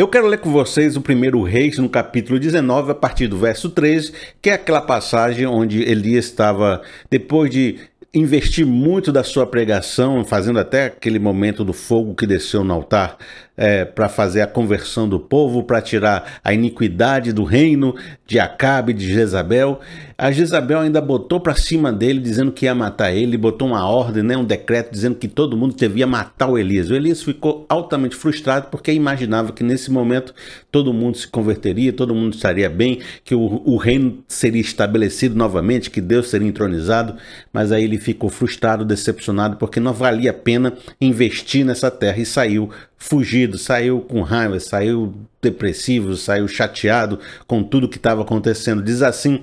Eu quero ler com vocês o primeiro Reis no capítulo 19, a partir do verso 13, que é aquela passagem onde Elias estava, depois de investir muito da sua pregação, fazendo até aquele momento do fogo que desceu no altar, é, para fazer a conversão do povo, para tirar a iniquidade do reino de Acabe, de Jezabel. A Jezabel ainda botou para cima dele, dizendo que ia matar ele, botou uma ordem, né, um decreto dizendo que todo mundo devia matar o Elias. O Elias ficou altamente frustrado porque imaginava que nesse momento todo mundo se converteria, todo mundo estaria bem, que o, o reino seria estabelecido novamente, que Deus seria entronizado. Mas aí ele ficou frustrado, decepcionado, porque não valia a pena investir nessa terra e saiu fugido, saiu com raiva, saiu depressivo, saiu chateado com tudo que estava acontecendo. Diz assim: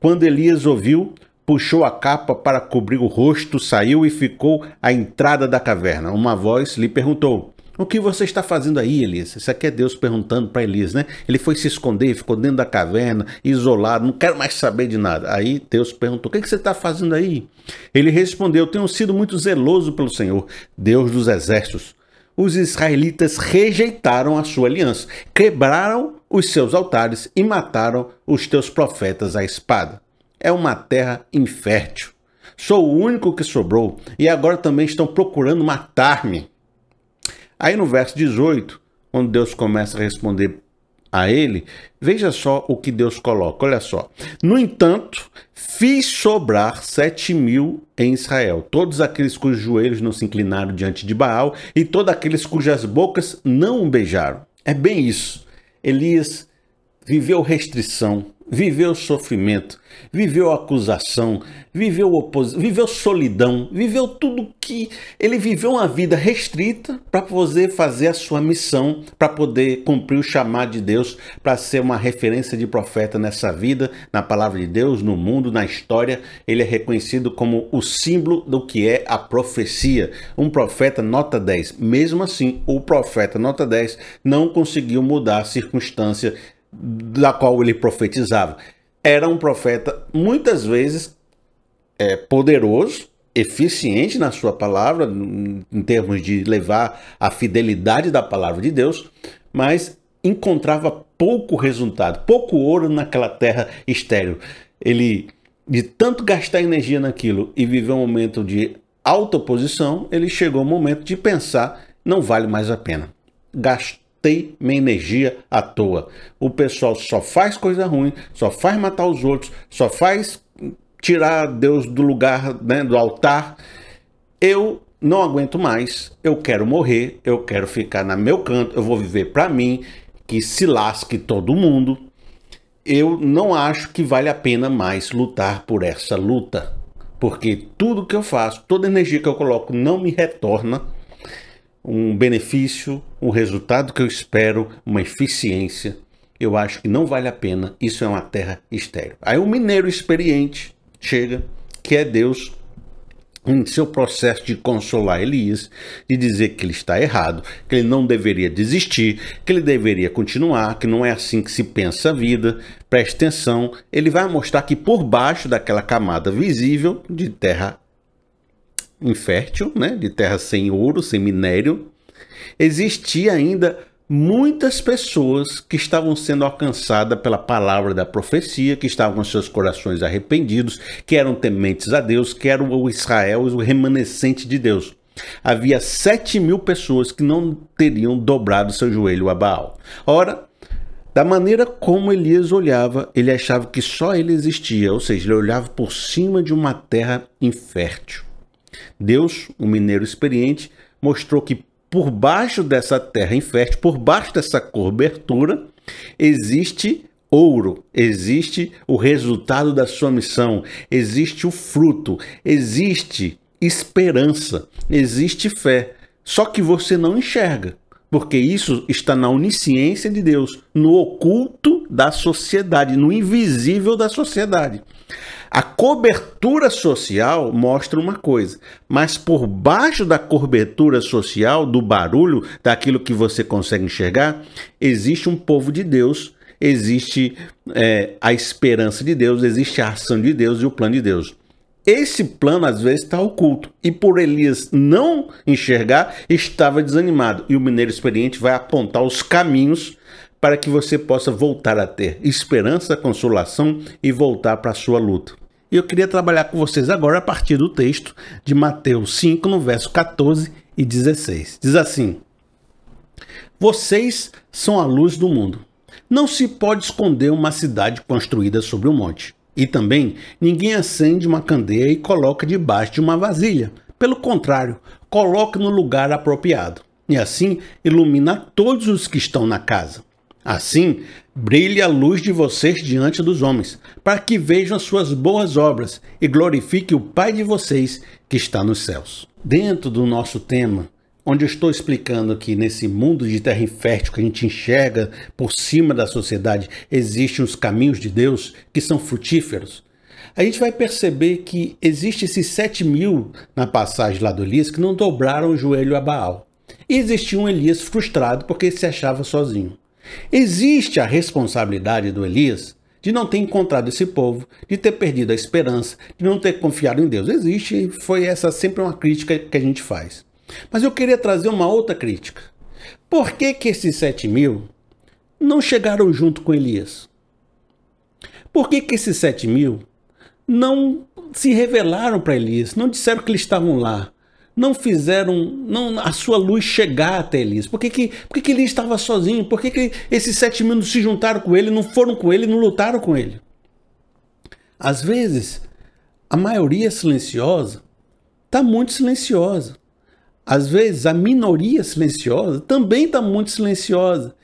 quando Elias ouviu, puxou a capa para cobrir o rosto, saiu e ficou à entrada da caverna. Uma voz lhe perguntou: o que você está fazendo aí, Elias? Isso aqui é Deus perguntando para Elias, né? Ele foi se esconder, ficou dentro da caverna, isolado, não quero mais saber de nada. Aí Deus perguntou: O que, que você está fazendo aí? Ele respondeu: Tenho sido muito zeloso pelo Senhor, Deus dos exércitos os israelitas rejeitaram a sua aliança, quebraram os seus altares e mataram os teus profetas à espada. É uma terra infértil. Sou o único que sobrou e agora também estão procurando matar-me. Aí no verso 18, quando Deus começa a responder a ele, veja só o que Deus coloca. Olha só. No entanto, fiz sobrar sete mil em Israel, todos aqueles cujos joelhos não se inclinaram diante de Baal e todos aqueles cujas bocas não o beijaram. É bem isso. Elias viveu restrição, viveu sofrimento, viveu acusação, viveu oposição, viveu solidão, viveu tudo que ele viveu uma vida restrita para poder fazer a sua missão, para poder cumprir o chamado de Deus, para ser uma referência de profeta nessa vida, na palavra de Deus, no mundo, na história. Ele é reconhecido como o símbolo do que é a profecia, um profeta nota 10. Mesmo assim, o profeta nota 10 não conseguiu mudar a circunstância da qual ele profetizava. Era um profeta, muitas vezes, é, poderoso, eficiente na sua palavra, em termos de levar a fidelidade da palavra de Deus, mas encontrava pouco resultado, pouco ouro naquela terra estéril. Ele, de tanto gastar energia naquilo e viver um momento de alta posição, ele chegou ao momento de pensar: não vale mais a pena. Gastou gastei minha energia à toa. O pessoal só faz coisa ruim, só faz matar os outros, só faz tirar Deus do lugar, né, do altar. Eu não aguento mais, eu quero morrer, eu quero ficar no meu canto, eu vou viver para mim, que se lasque todo mundo. Eu não acho que vale a pena mais lutar por essa luta, porque tudo que eu faço, toda energia que eu coloco não me retorna um benefício, um resultado que eu espero, uma eficiência, eu acho que não vale a pena. Isso é uma terra estéril. Aí o mineiro experiente chega, que é Deus, em seu processo de consolar Elias, de dizer que ele está errado, que ele não deveria desistir, que ele deveria continuar, que não é assim que se pensa a vida. Preste atenção, ele vai mostrar que por baixo daquela camada visível de terra infértil, né, de terra sem ouro, sem minério, existia ainda muitas pessoas que estavam sendo alcançadas pela palavra da profecia, que estavam com seus corações arrependidos, que eram tementes a Deus, que eram o Israel, o remanescente de Deus. Havia sete mil pessoas que não teriam dobrado seu joelho a Baal. Ora, da maneira como Elias olhava, ele achava que só ele existia, ou seja, ele olhava por cima de uma terra infértil. Deus, um mineiro experiente, mostrou que por baixo dessa terra infértil, por baixo dessa cobertura, existe ouro, existe o resultado da sua missão, existe o fruto, existe esperança, existe fé. Só que você não enxerga, porque isso está na onisciência de Deus, no oculto da sociedade, no invisível da sociedade. A cobertura social mostra uma coisa, mas por baixo da cobertura social, do barulho, daquilo que você consegue enxergar, existe um povo de Deus, existe é, a esperança de Deus, existe a ação de Deus e o plano de Deus. esse plano às vezes está oculto. E por Elias não enxergar, estava desanimado. E o mineiro experiente vai apontar os caminhos para que você possa voltar a ter esperança, consolação e voltar para a sua luta. E eu queria trabalhar com vocês agora a partir do texto de Mateus 5, no verso 14 e 16. Diz assim: Vocês são a luz do mundo. Não se pode esconder uma cidade construída sobre um monte. E também, ninguém acende uma candeia e coloca debaixo de uma vasilha. Pelo contrário, coloca no lugar apropriado. E assim ilumina todos os que estão na casa. Assim, brilhe a luz de vocês diante dos homens, para que vejam as suas boas obras e glorifique o Pai de vocês que está nos céus. Dentro do nosso tema, onde eu estou explicando que nesse mundo de terra infértil que a gente enxerga por cima da sociedade, existem os caminhos de Deus que são frutíferos. A gente vai perceber que existe esses sete mil na passagem lá do Elias que não dobraram o joelho a Baal. E existia um Elias frustrado porque se achava sozinho. Existe a responsabilidade do Elias de não ter encontrado esse povo, de ter perdido a esperança, de não ter confiado em Deus. Existe foi essa sempre uma crítica que a gente faz. Mas eu queria trazer uma outra crítica. Por que, que esses sete mil não chegaram junto com Elias? Por que, que esses sete mil não se revelaram para Elias, não disseram que eles estavam lá? Não fizeram não, a sua luz chegar até Elias? Por que, que, por que, que Elias estava sozinho? Por que, que esses sete mil não se juntaram com ele, não foram com ele, não lutaram com ele? Às vezes, a maioria silenciosa está muito silenciosa. Às vezes, a minoria silenciosa também está muito silenciosa.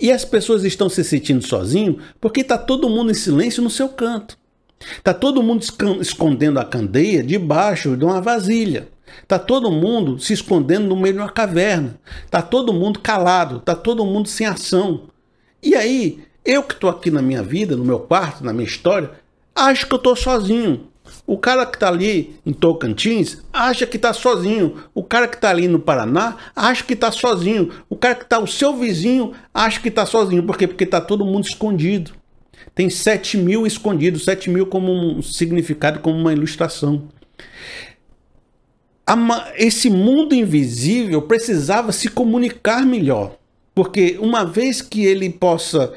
E as pessoas estão se sentindo sozinhos porque está todo mundo em silêncio no seu canto. Está todo mundo escondendo a candeia debaixo de uma vasilha. Está todo mundo se escondendo no meio de uma caverna. Está todo mundo calado. Está todo mundo sem ação. E aí, eu que estou aqui na minha vida, no meu quarto, na minha história, acho que eu estou sozinho. O cara que está ali em Tocantins acha que está sozinho. O cara que está ali no Paraná acha que está sozinho. O cara que está o seu vizinho acha que está sozinho. Por quê? Porque está todo mundo escondido. Tem 7 mil escondidos, 7 mil como um significado, como uma ilustração esse mundo invisível precisava se comunicar melhor. Porque uma vez que ele possa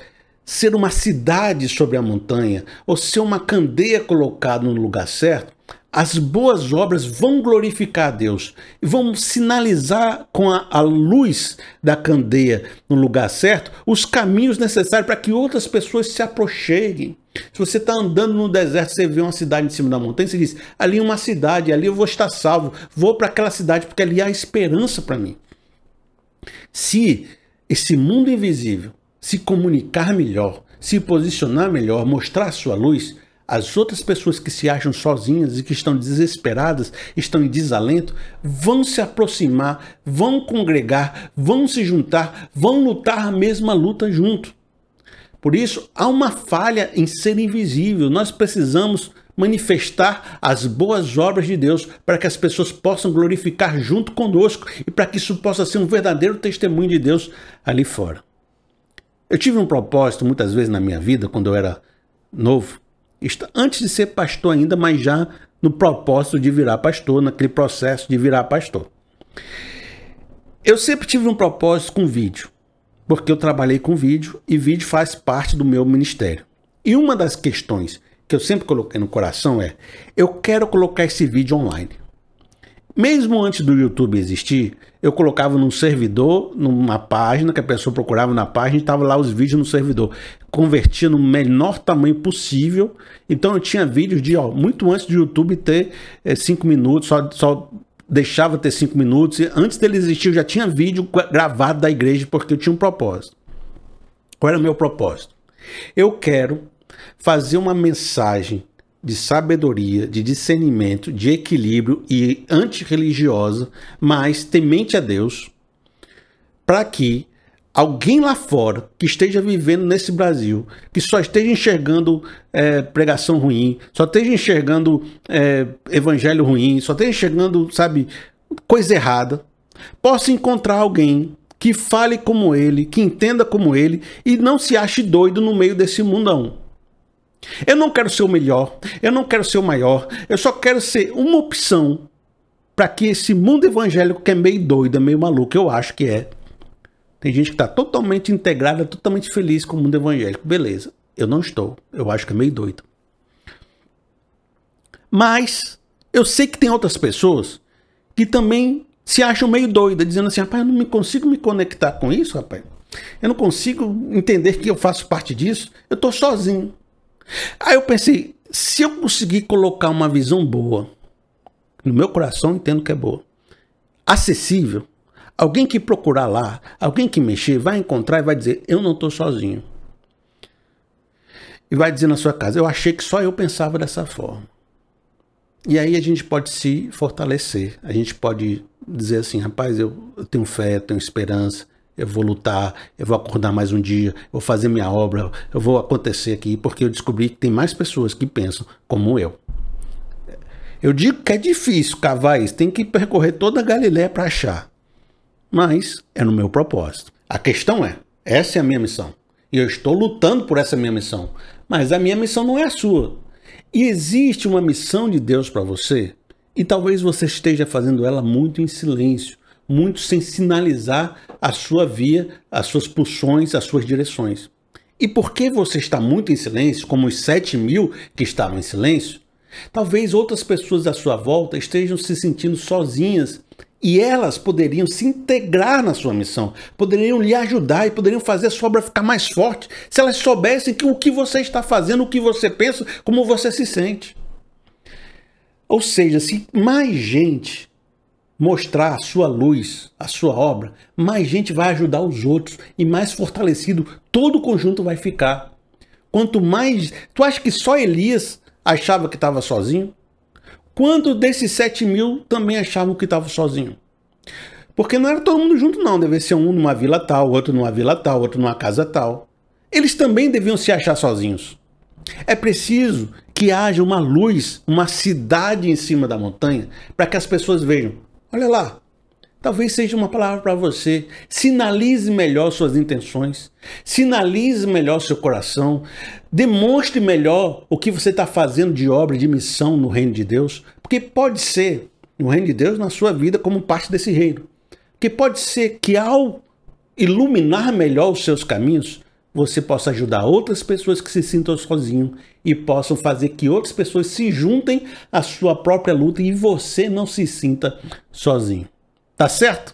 ser uma cidade sobre a montanha, ou ser uma candeia colocada no lugar certo, as boas obras vão glorificar a Deus e vão sinalizar com a, a, luz da candeia no lugar certo os caminhos necessários para que outras pessoas se aproxeguem. Se você está andando no deserto, você vê uma cidade em cima da montanha, você diz: ali é uma cidade, ali eu vou estar salvo, vou para aquela cidade porque ali há esperança para mim. Se esse mundo invisível se comunicar melhor, se posicionar melhor, mostrar sua luz, as outras pessoas que se acham sozinhas e que estão desesperadas, estão em desalento, vão se aproximar, vão congregar, vão se juntar, vão lutar a mesma luta junto. Por isso, há uma falha em ser invisível. Nós precisamos manifestar as boas obras de Deus para que as pessoas possam glorificar junto conosco e para que isso possa ser um verdadeiro testemunho de Deus ali fora. Eu tive um propósito muitas vezes na minha vida, quando eu era novo, antes de ser pastor ainda, mas já no propósito de virar pastor, naquele processo de virar pastor. Eu sempre tive um propósito com vídeo, porque eu trabalhei com vídeo e vídeo faz parte do meu ministério. E uma das questões que eu sempre coloquei no coração é: eu quero colocar esse vídeo online. Mesmo antes do YouTube existir, eu colocava num servidor, numa página que a pessoa procurava na página e estava lá os vídeos no servidor. Convertia no menor tamanho possível. Então eu tinha vídeos de, ó, muito antes do YouTube ter 5 é, minutos, só, só deixava ter 5 minutos. Antes dele existir, eu já tinha vídeo gravado da igreja porque eu tinha um propósito. Qual era o meu propósito? Eu quero fazer uma mensagem de sabedoria, de discernimento, de equilíbrio e antirreligiosa, mas temente a Deus, para que alguém lá fora que esteja vivendo nesse Brasil, que só esteja enxergando é, pregação ruim, só esteja enxergando é, evangelho ruim, só esteja enxergando, sabe, coisa errada, possa encontrar alguém que fale como ele, que entenda como ele e não se ache doido no meio desse mundão. Eu não quero ser o melhor, eu não quero ser o maior, eu só quero ser uma opção para que esse mundo evangélico que é meio doido, é meio maluco, eu acho que é. Tem gente que está totalmente integrada, totalmente feliz com o mundo evangélico. Beleza, eu não estou. Eu acho que é meio doido. Mas eu sei que tem outras pessoas que também se acham meio doidas, dizendo assim, rapaz, eu não me consigo me conectar com isso, rapaz. Eu não consigo entender que eu faço parte disso. Eu estou sozinho. Aí eu pensei, se eu conseguir colocar uma visão boa, no meu coração entendo que é boa, acessível, alguém que procurar lá, alguém que mexer, vai encontrar e vai dizer, eu não estou sozinho. E vai dizer na sua casa, eu achei que só eu pensava dessa forma. E aí a gente pode se fortalecer, a gente pode dizer assim, rapaz, eu, eu tenho fé, eu tenho esperança, eu vou lutar, eu vou acordar mais um dia, eu vou fazer minha obra, eu vou acontecer aqui, porque eu descobri que tem mais pessoas que pensam como eu. Eu digo que é difícil cavar isso, tem que percorrer toda a Galiléia para achar. Mas é no meu propósito. A questão é, essa é a minha missão. E eu estou lutando por essa minha missão. Mas a minha missão não é a sua. E existe uma missão de Deus para você, e talvez você esteja fazendo ela muito em silêncio muito sem sinalizar a sua via, as suas pulsões, as suas direções. E porque você está muito em silêncio, como os 7 mil que estavam em silêncio, talvez outras pessoas à sua volta estejam se sentindo sozinhas e elas poderiam se integrar na sua missão, poderiam lhe ajudar e poderiam fazer a sua obra ficar mais forte se elas soubessem que o que você está fazendo, o que você pensa, como você se sente. Ou seja, se mais gente mostrar a sua luz, a sua obra, mais gente vai ajudar os outros e mais fortalecido todo o conjunto vai ficar. Quanto mais. Tu acha que só Elias achava que estava sozinho? Quanto desses 7 mil também achavam que estava sozinho? Porque não era todo mundo junto, não. Deve ser um numa vila tal, outro numa vila tal, outro numa casa tal. Eles também deviam se achar sozinhos. É preciso que haja uma luz, uma cidade em cima da montanha, para que as pessoas vejam: Olha lá, talvez seja uma palavra para você. Sinalize melhor suas intenções, sinalize melhor seu coração, demonstre melhor o que você está fazendo de obra, de missão no reino de Deus, porque pode ser no reino de Deus na sua vida como parte desse reino. Porque pode ser que ao iluminar melhor os seus caminhos, você possa ajudar outras pessoas que se sintam sozinhos e possam fazer que outras pessoas se juntem à sua própria luta e você não se sinta sozinho. Tá certo?